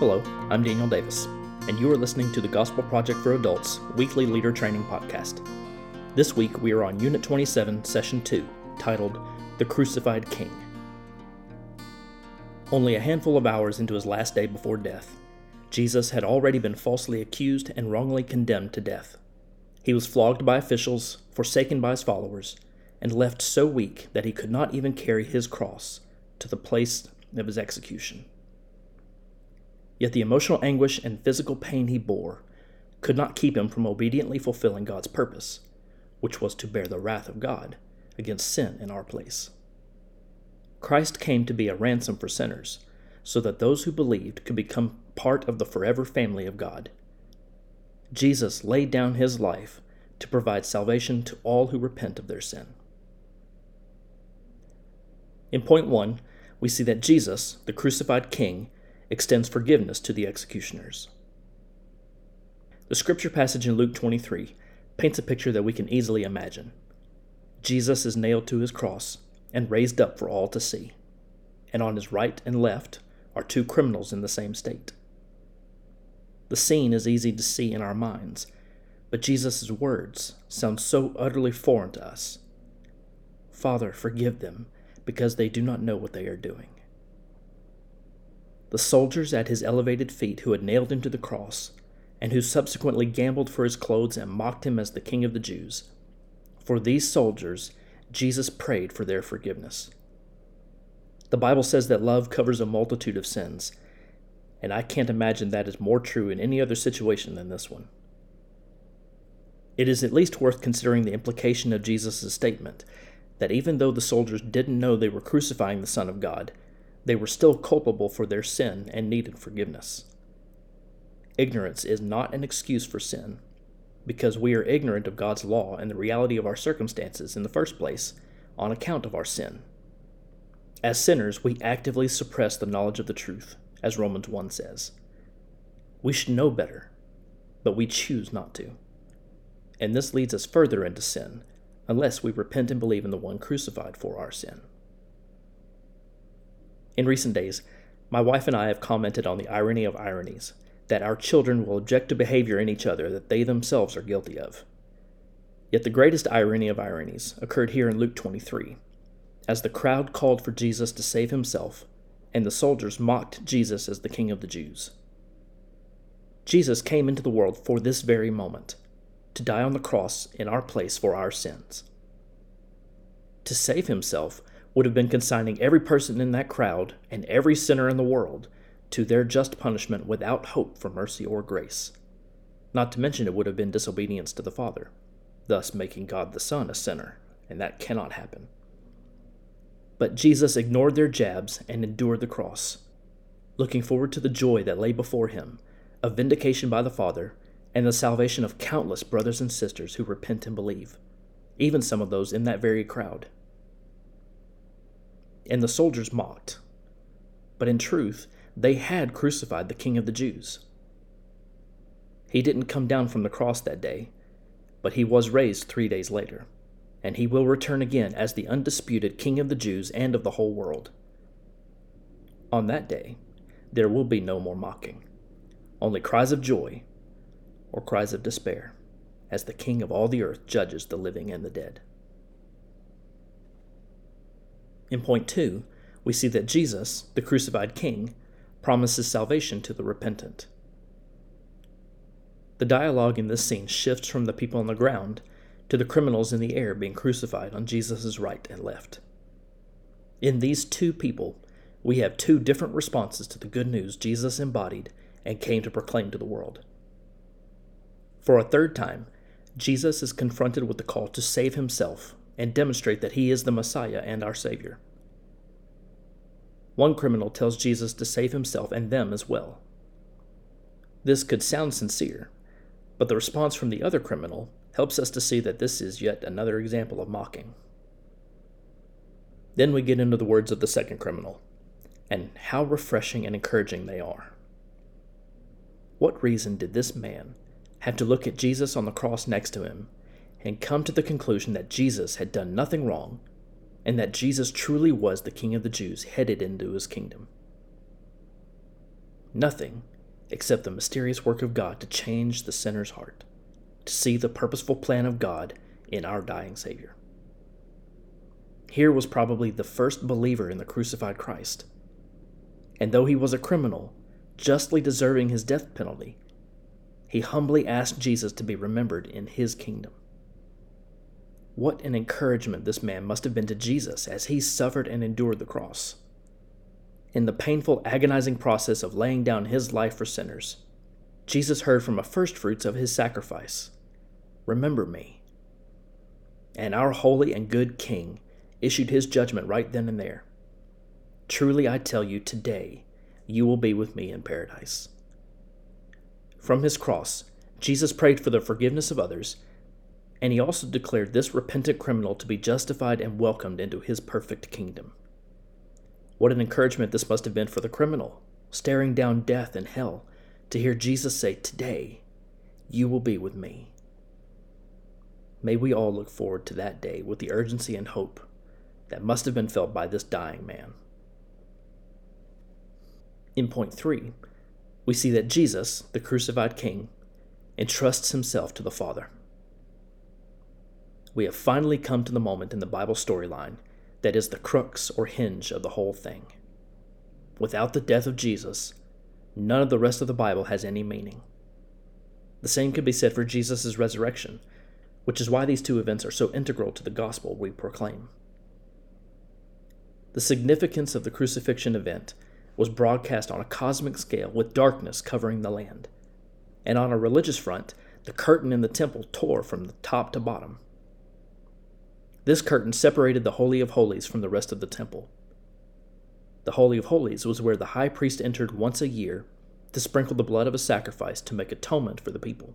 Hello, I'm Daniel Davis, and you are listening to the Gospel Project for Adults weekly leader training podcast. This week we are on Unit 27, Session 2, titled The Crucified King. Only a handful of hours into his last day before death, Jesus had already been falsely accused and wrongly condemned to death. He was flogged by officials, forsaken by his followers, and left so weak that he could not even carry his cross to the place of his execution. Yet the emotional anguish and physical pain he bore could not keep him from obediently fulfilling God's purpose, which was to bear the wrath of God against sin in our place. Christ came to be a ransom for sinners, so that those who believed could become part of the forever family of God. Jesus laid down his life to provide salvation to all who repent of their sin. In point one, we see that Jesus, the crucified King, extends forgiveness to the executioners. The scripture passage in Luke 23 paints a picture that we can easily imagine. Jesus is nailed to his cross and raised up for all to see, and on his right and left are two criminals in the same state. The scene is easy to see in our minds, but Jesus' words sound so utterly foreign to us. Father, forgive them, because they do not know what they are doing. The soldiers at his elevated feet who had nailed him to the cross, and who subsequently gambled for his clothes and mocked him as the king of the Jews. For these soldiers, Jesus prayed for their forgiveness. The Bible says that love covers a multitude of sins, and I can't imagine that is more true in any other situation than this one. It is at least worth considering the implication of Jesus' statement that even though the soldiers didn't know they were crucifying the Son of God, they were still culpable for their sin and needed forgiveness. Ignorance is not an excuse for sin, because we are ignorant of God's law and the reality of our circumstances in the first place on account of our sin. As sinners, we actively suppress the knowledge of the truth, as Romans 1 says. We should know better, but we choose not to. And this leads us further into sin, unless we repent and believe in the one crucified for our sin. In recent days, my wife and I have commented on the irony of ironies that our children will object to behavior in each other that they themselves are guilty of. Yet the greatest irony of ironies occurred here in Luke 23, as the crowd called for Jesus to save himself, and the soldiers mocked Jesus as the King of the Jews. Jesus came into the world for this very moment, to die on the cross in our place for our sins. To save himself would have been consigning every person in that crowd and every sinner in the world to their just punishment without hope for mercy or grace. Not to mention, it would have been disobedience to the Father, thus making God the Son a sinner, and that cannot happen. But Jesus ignored their jabs and endured the cross, looking forward to the joy that lay before him of vindication by the Father and the salvation of countless brothers and sisters who repent and believe, even some of those in that very crowd and the soldiers mocked. But in truth, they had crucified the King of the Jews. He didn't come down from the cross that day, but he was raised three days later, and he will return again as the undisputed King of the Jews and of the whole world. On that day, there will be no more mocking, only cries of joy or cries of despair, as the King of all the earth judges the living and the dead. In point two, we see that Jesus, the crucified King, promises salvation to the repentant. The dialogue in this scene shifts from the people on the ground to the criminals in the air being crucified on Jesus' right and left. In these two people, we have two different responses to the good news Jesus embodied and came to proclaim to the world. For a third time, Jesus is confronted with the call to save himself and demonstrate that he is the Messiah and our Savior. One criminal tells Jesus to save himself and them as well. This could sound sincere, but the response from the other criminal helps us to see that this is yet another example of mocking. Then we get into the words of the second criminal, and how refreshing and encouraging they are. What reason did this man have to look at Jesus on the cross next to him and come to the conclusion that Jesus had done nothing wrong and that Jesus truly was the King of the Jews headed into his kingdom? Nothing except the mysterious work of God to change the sinner's heart, to see the purposeful plan of God in our dying Savior. Here was probably the first believer in the crucified Christ. And though he was a criminal, justly deserving his death penalty, he humbly asked Jesus to be remembered in his kingdom. What an encouragement this man must have been to Jesus as he suffered and endured the cross. In the painful, agonizing process of laying down his life for sinners, Jesus heard from a first fruits of his sacrifice Remember me. And our holy and good King issued his judgment right then and there. Truly I tell you, today you will be with me in paradise. From his cross, Jesus prayed for the forgiveness of others, and he also declared this repentant criminal to be justified and welcomed into his perfect kingdom. What an encouragement this must have been for the criminal, staring down death and hell, to hear Jesus say, Today you will be with me. May we all look forward to that day with the urgency and hope that must have been felt by this dying man. In point three, we see that Jesus, the crucified King, entrusts himself to the Father. We have finally come to the moment in the Bible storyline that is the crux or hinge of the whole thing. Without the death of Jesus, none of the rest of the Bible has any meaning. The same could be said for Jesus' resurrection, which is why these two events are so integral to the gospel we proclaim. The significance of the crucifixion event was broadcast on a cosmic scale with darkness covering the land. And on a religious front, the curtain in the temple tore from the top to bottom. This curtain separated the Holy of Holies from the rest of the temple. The Holy of Holies was where the high priest entered once a year to sprinkle the blood of a sacrifice to make atonement for the people.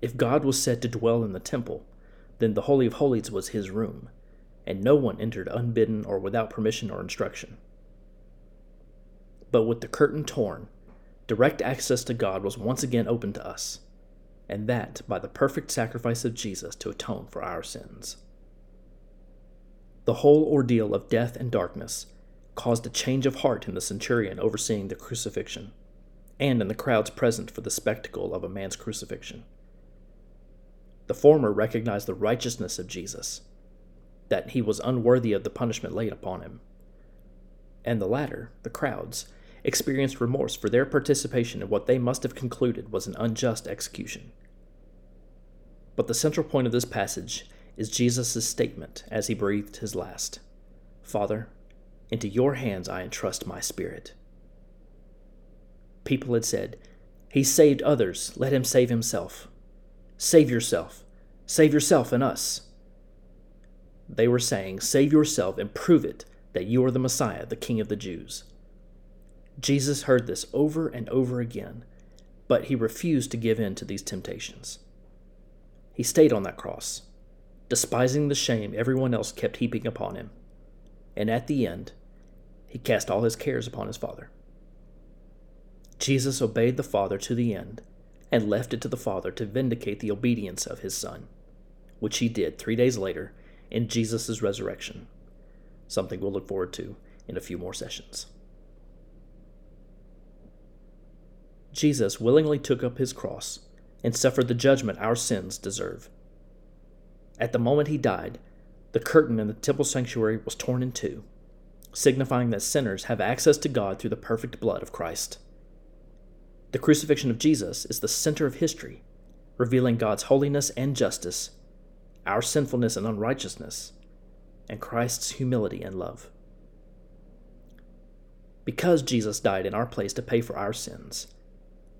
If God was said to dwell in the temple, then the Holy of Holies was his room, and no one entered unbidden or without permission or instruction. But with the curtain torn, direct access to God was once again open to us, and that by the perfect sacrifice of Jesus to atone for our sins. The whole ordeal of death and darkness caused a change of heart in the centurion overseeing the crucifixion, and in the crowds present for the spectacle of a man's crucifixion. The former recognized the righteousness of Jesus that he was unworthy of the punishment laid upon him. And the latter, the crowds, experienced remorse for their participation in what they must have concluded was an unjust execution. But the central point of this passage is Jesus' statement as he breathed his last Father, into your hands I entrust my spirit. People had said, He saved others, let him save himself. Save yourself. Save yourself and us. They were saying, Save yourself and prove it that you are the Messiah, the King of the Jews. Jesus heard this over and over again, but he refused to give in to these temptations. He stayed on that cross, despising the shame everyone else kept heaping upon him, and at the end, he cast all his cares upon his Father. Jesus obeyed the Father to the end and left it to the Father to vindicate the obedience of his Son, which he did three days later in Jesus' resurrection, something we'll look forward to in a few more sessions. Jesus willingly took up his cross and suffered the judgment our sins deserve. At the moment he died, the curtain in the temple sanctuary was torn in two, signifying that sinners have access to God through the perfect blood of Christ. The crucifixion of Jesus is the center of history, revealing God's holiness and justice our sinfulness and unrighteousness, and Christ's humility and love. Because Jesus died in our place to pay for our sins,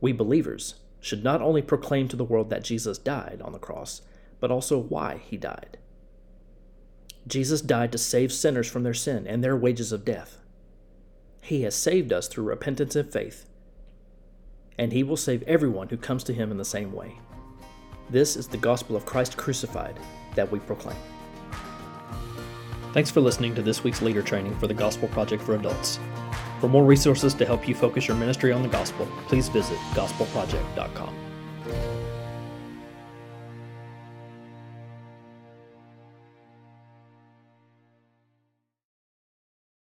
we believers should not only proclaim to the world that Jesus died on the cross, but also why he died. Jesus died to save sinners from their sin and their wages of death. He has saved us through repentance and faith, and he will save everyone who comes to him in the same way. This is the gospel of Christ crucified that we proclaim. Thanks for listening to this week's leader training for the Gospel Project for Adults. For more resources to help you focus your ministry on the gospel, please visit gospelproject.com.